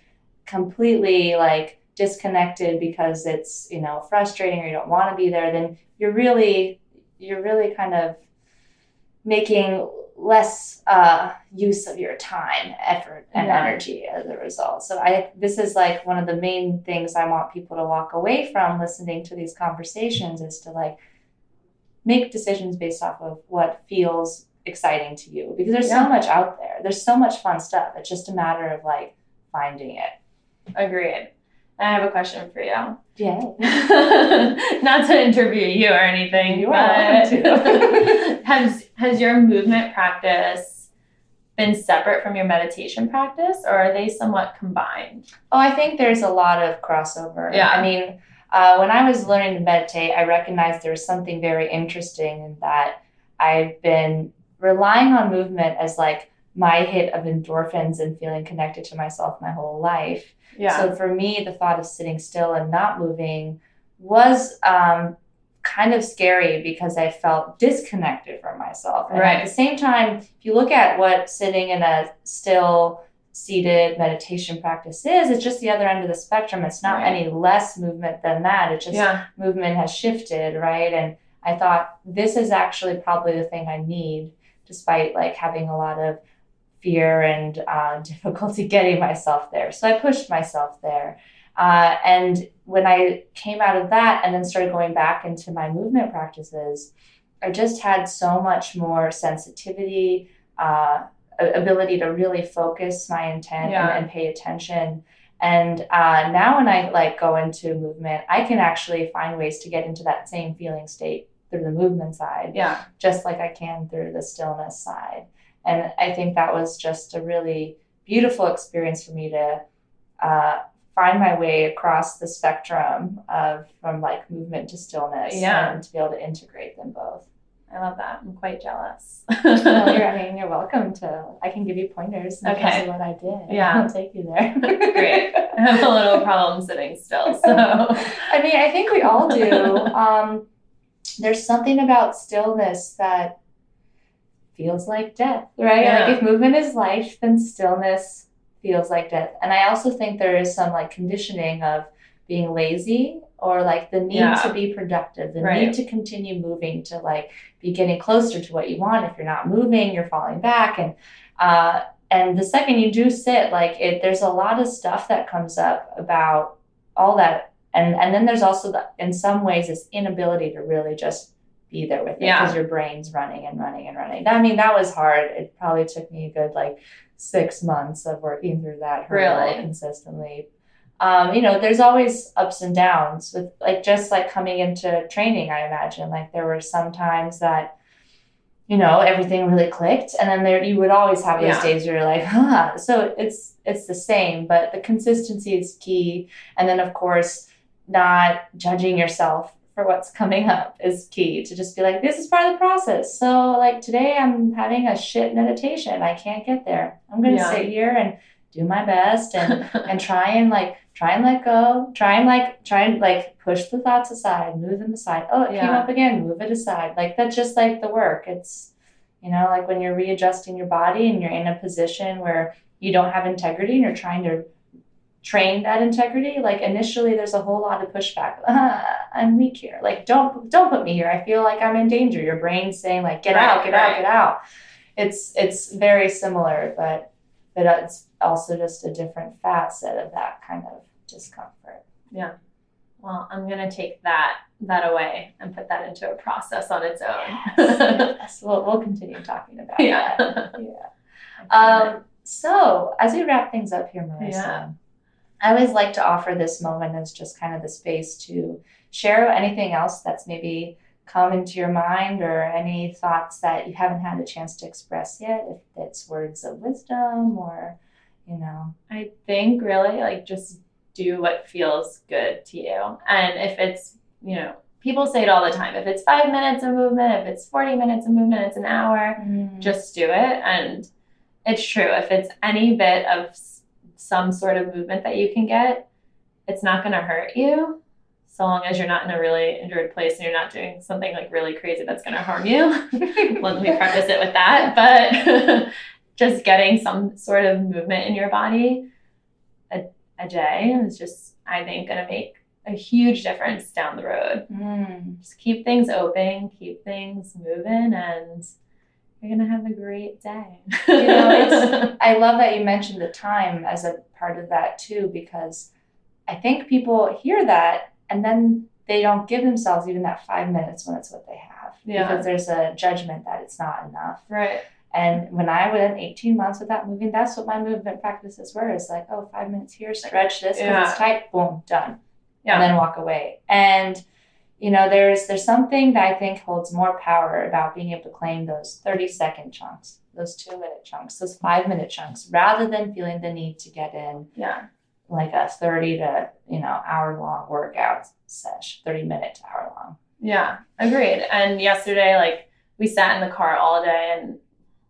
completely like disconnected because it's you know frustrating or you don't want to be there then you're really you're really kind of making less uh, use of your time effort and Yeah. energy as a result so i this is like one of the main things i want people to walk away from listening to these conversations is to like make decisions based off of what feels exciting to you because there's Yeah. so much out there there's so much fun stuff it's just a matter of like finding it Agreed. I have a question for you. yeah Not to interview you or anything, You are but has has your movement practice been separate from your meditation practice, or are they somewhat combined? Oh, I think there's a lot of crossover. Yeah. I mean, uh, when I was learning to meditate, I recognized there was something very interesting in that I've been relying on movement as like my hit of endorphins and feeling connected to myself my whole life. Yeah. So for me, the thought of sitting still and not moving was um, kind of scary because I felt disconnected from myself. And Right. at the same time, if you look at what sitting in a still seated meditation practice is, it's just the other end of the spectrum. It's not Right. any less movement than that. It's just yeah. movement has shifted, right? And I thought this is actually probably the thing I need, despite like having a lot of fear and uh, difficulty getting myself there. So I pushed myself there. Uh, and when I came out of that and then started going back into my movement practices, I just had so much more sensitivity, uh, ability to really focus my intent Yeah. and, and pay attention. And uh, now when I like go into movement, I can actually find ways to get into that same feeling state through the movement side Yeah. just like I can through the stillness side. And I think that was just a really beautiful experience for me to uh, find my way across the spectrum of from like movement to stillness Yeah. and to be able to integrate them both. I love that. I'm quite jealous. well, you're, I mean, you're welcome to. I can give you pointers in Okay. terms of what I did. Yeah. I'll take you there. Great. I have a little problem sitting still. So I mean, I think we all do. Um, there's something about stillness that feels like death, right? Yeah. Like if movement is life, then stillness feels like death. And I also think there is some like conditioning of being lazy or like the need Yeah. to be productive, the Right. need to continue moving to like be getting closer to what you want. If you're not moving, you're falling back. And uh, and the second you do sit, like it, there's a lot of stuff that comes up about all that. And and then there's also the in some ways this inability to really just be there with it Yeah. because your brain's running and running and running. I mean, that was hard. It probably took me a good like six months of working through that Really? consistently. Um, you know, there's always ups and downs with like just like coming into training, I imagine. Like there were some times that, you know, everything really clicked. And then there you would always have those Yeah. days where you're like, huh. So it's it's the same, but the consistency is key. And then of course, not judging yourself for what's coming up is key to just be like, this is part of the process. So like today I'm having a shit meditation. I can't get there. I'm gonna Yeah. sit here and do my best and and try and like try and let go try and like try and like push the thoughts aside move them aside. Oh it came up again move it aside. Like that's just like the work. It's you know like when you're readjusting your body and you're in a position where you don't have integrity and you're trying to train that integrity like initially there's a whole lot of pushback. Ah, i'm weak here. Like don't don't put me here. I feel like i'm in danger. Your brain's saying like get out Right, get out get out. It's it's very similar but but it's also just a different facet of that kind of discomfort. Yeah. Well, I'm gonna take that that away and put that into a process on its own. yes, we'll, we'll continue talking about yeah. that. Yeah. Um, so, as we wrap things up here, Marissa, Yeah. I always like to offer this moment as just kind of the space to share anything else that's maybe come into your mind or any thoughts that you haven't had a chance to express yet, if it's words of wisdom or, you know. I think really like just do what feels good to you. And if it's, you know, people say it all the time. If it's five minutes of movement, if it's 40 minutes of movement, it's an hour, mm-hmm. just do it. And it's true. If it's any bit of some sort of movement that you can get, it's not going to hurt you. So long as you're not in a really injured place and you're not doing something like really crazy that's going to harm you. let me preface it with that. But just getting some sort of movement in your body a, a day is just, I think, going to make a huge difference down the road. Mm. Just keep things open, keep things moving, and you're going to have a great day. You know, it's- I love that you mentioned the time as a part of that too, because I think people hear that and then they don't give themselves even that five minutes when it's what they have. Yeah. Because there's a judgment that it's not enough. right. And when I went 18 months without moving, that's what my movement practices were. It's like, oh, five minutes here, stretch this because Yeah. it's tight, boom, done. Yeah. And then walk away. And you know, there's there's something that I think holds more power about being able to claim those 30 second chunks, those two minute chunks, those five minute chunks, rather than feeling the need to get in Yeah. Like a 30 to, you know, hour long workout sesh, 30 minute to hour long. Yeah. Agreed. And yesterday, like, we sat in the car all day and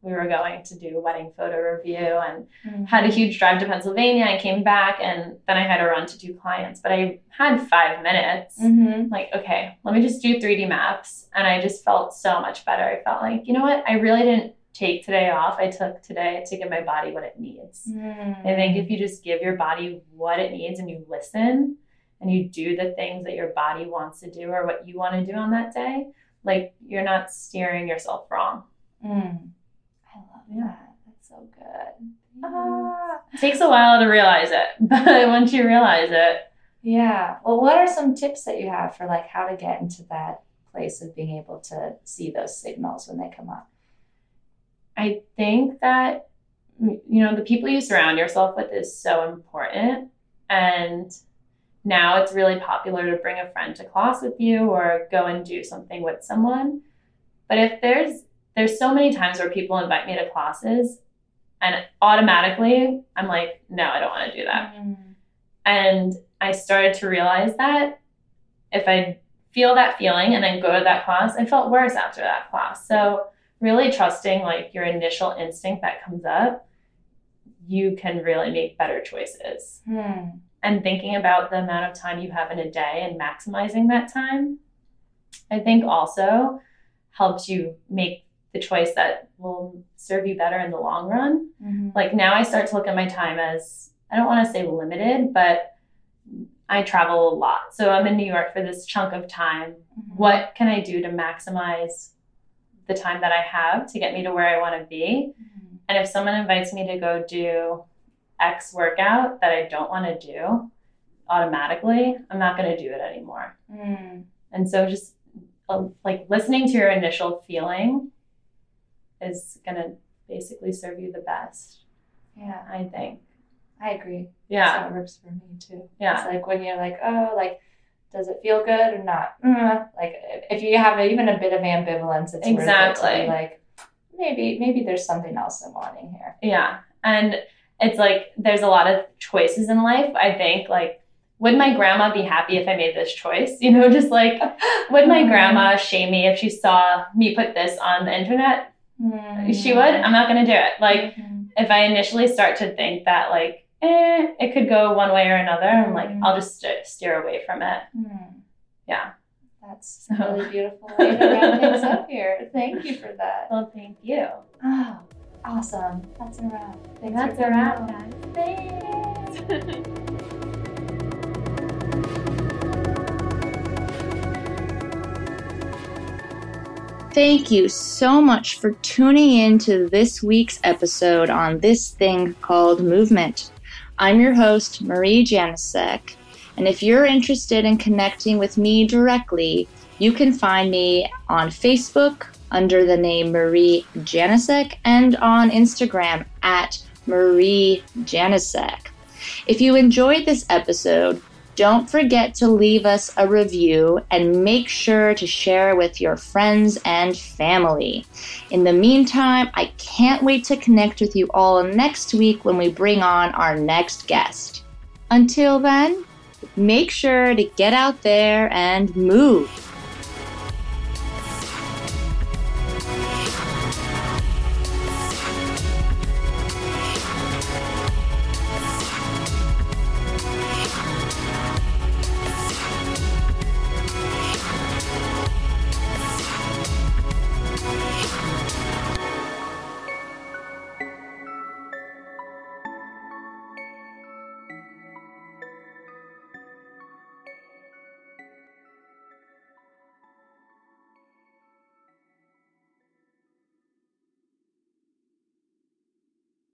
we were going to do a wedding photo review and had a huge drive to Pennsylvania and came back and then I had to run to two clients. But I had five minutes. Mm-hmm. Like, okay, let me just do 3D maps. And I just felt so much better. I felt like, you know what? I really didn't take today off. I took today to give my body what it needs. Mm-hmm. I think if you just give your body what it needs and you listen and you do the things that your body wants to do or what you want to do on that day, like you're not steering yourself wrong. Mm. I love Yeah. that. That's so good. Ah. It takes a while to realize it, but once you realize it, Yeah. Well, what are some tips that you have for like how to get into that place of being able to see those signals when they come up? I think that you know the people you surround yourself with is so important. And now it's really popular to bring a friend to class with you or go and do something with someone. But if there's there's so many times where people invite me to classes and automatically I'm like no I don't want to do that. Mm-hmm. And I started to realize that if I feel that feeling and then go to that class, I felt worse after that class. So really trusting like your initial instinct that comes up, you can really make better choices. Hmm. And thinking about the amount of time you have in a day and maximizing that time, I think also helps you make the choice that will serve you better in the long run. Mhm. Like now I start to look at my time as I don't want to say limited, but I travel a lot. So I'm in New York for this chunk of time. Mhm. What can I do to maximize the time that I have to get me to where I want to be? Mhm. And if someone invites me to go do X workout that I don't want to do automatically, I'm not going to do it anymore. Mm. And so just uh, like listening to your initial feeling is going to basically serve you the best, Yeah, I think. I agree. Yeah. It works for me too. Yeah. It's like when you're like, oh, like, does it feel good or not? Mm. Like, if you have even a bit of ambivalence, it's worth it to Exactly. be like, maybe, maybe there's something else I'm wanting here. Yeah. And it's like there's a lot of choices in life. I think like would my grandma be happy if I made this choice? You know, just like would my grandma shame me if she saw me put this on the internet? Mm. She would. I'm not going to do it. Like Mhm. if I initially start to think that like eh, it could go one way or another, I'm like Mhm. I'll just st- steer away from it. Mm. Yeah. That's So- really beautiful way to wrap things up here. Thank you for that. Well, thank you. Oh, awesome. That's a wrap. Thanks That's a wrap, guys. Thanks. Thank you so much for tuning in to this week's episode on this thing called movement. I'm your host, Marie Janisek, and if you're interested in connecting with me directly, you can find me on Facebook under the name Marie Janisek and on Instagram at Marie Janisek. If you enjoyed this episode, don't forget to leave us a review and make sure to share with your friends and family. In the meantime, I can't wait to connect with you all next week when we bring on our next guest. Until then, make sure to get out there and move.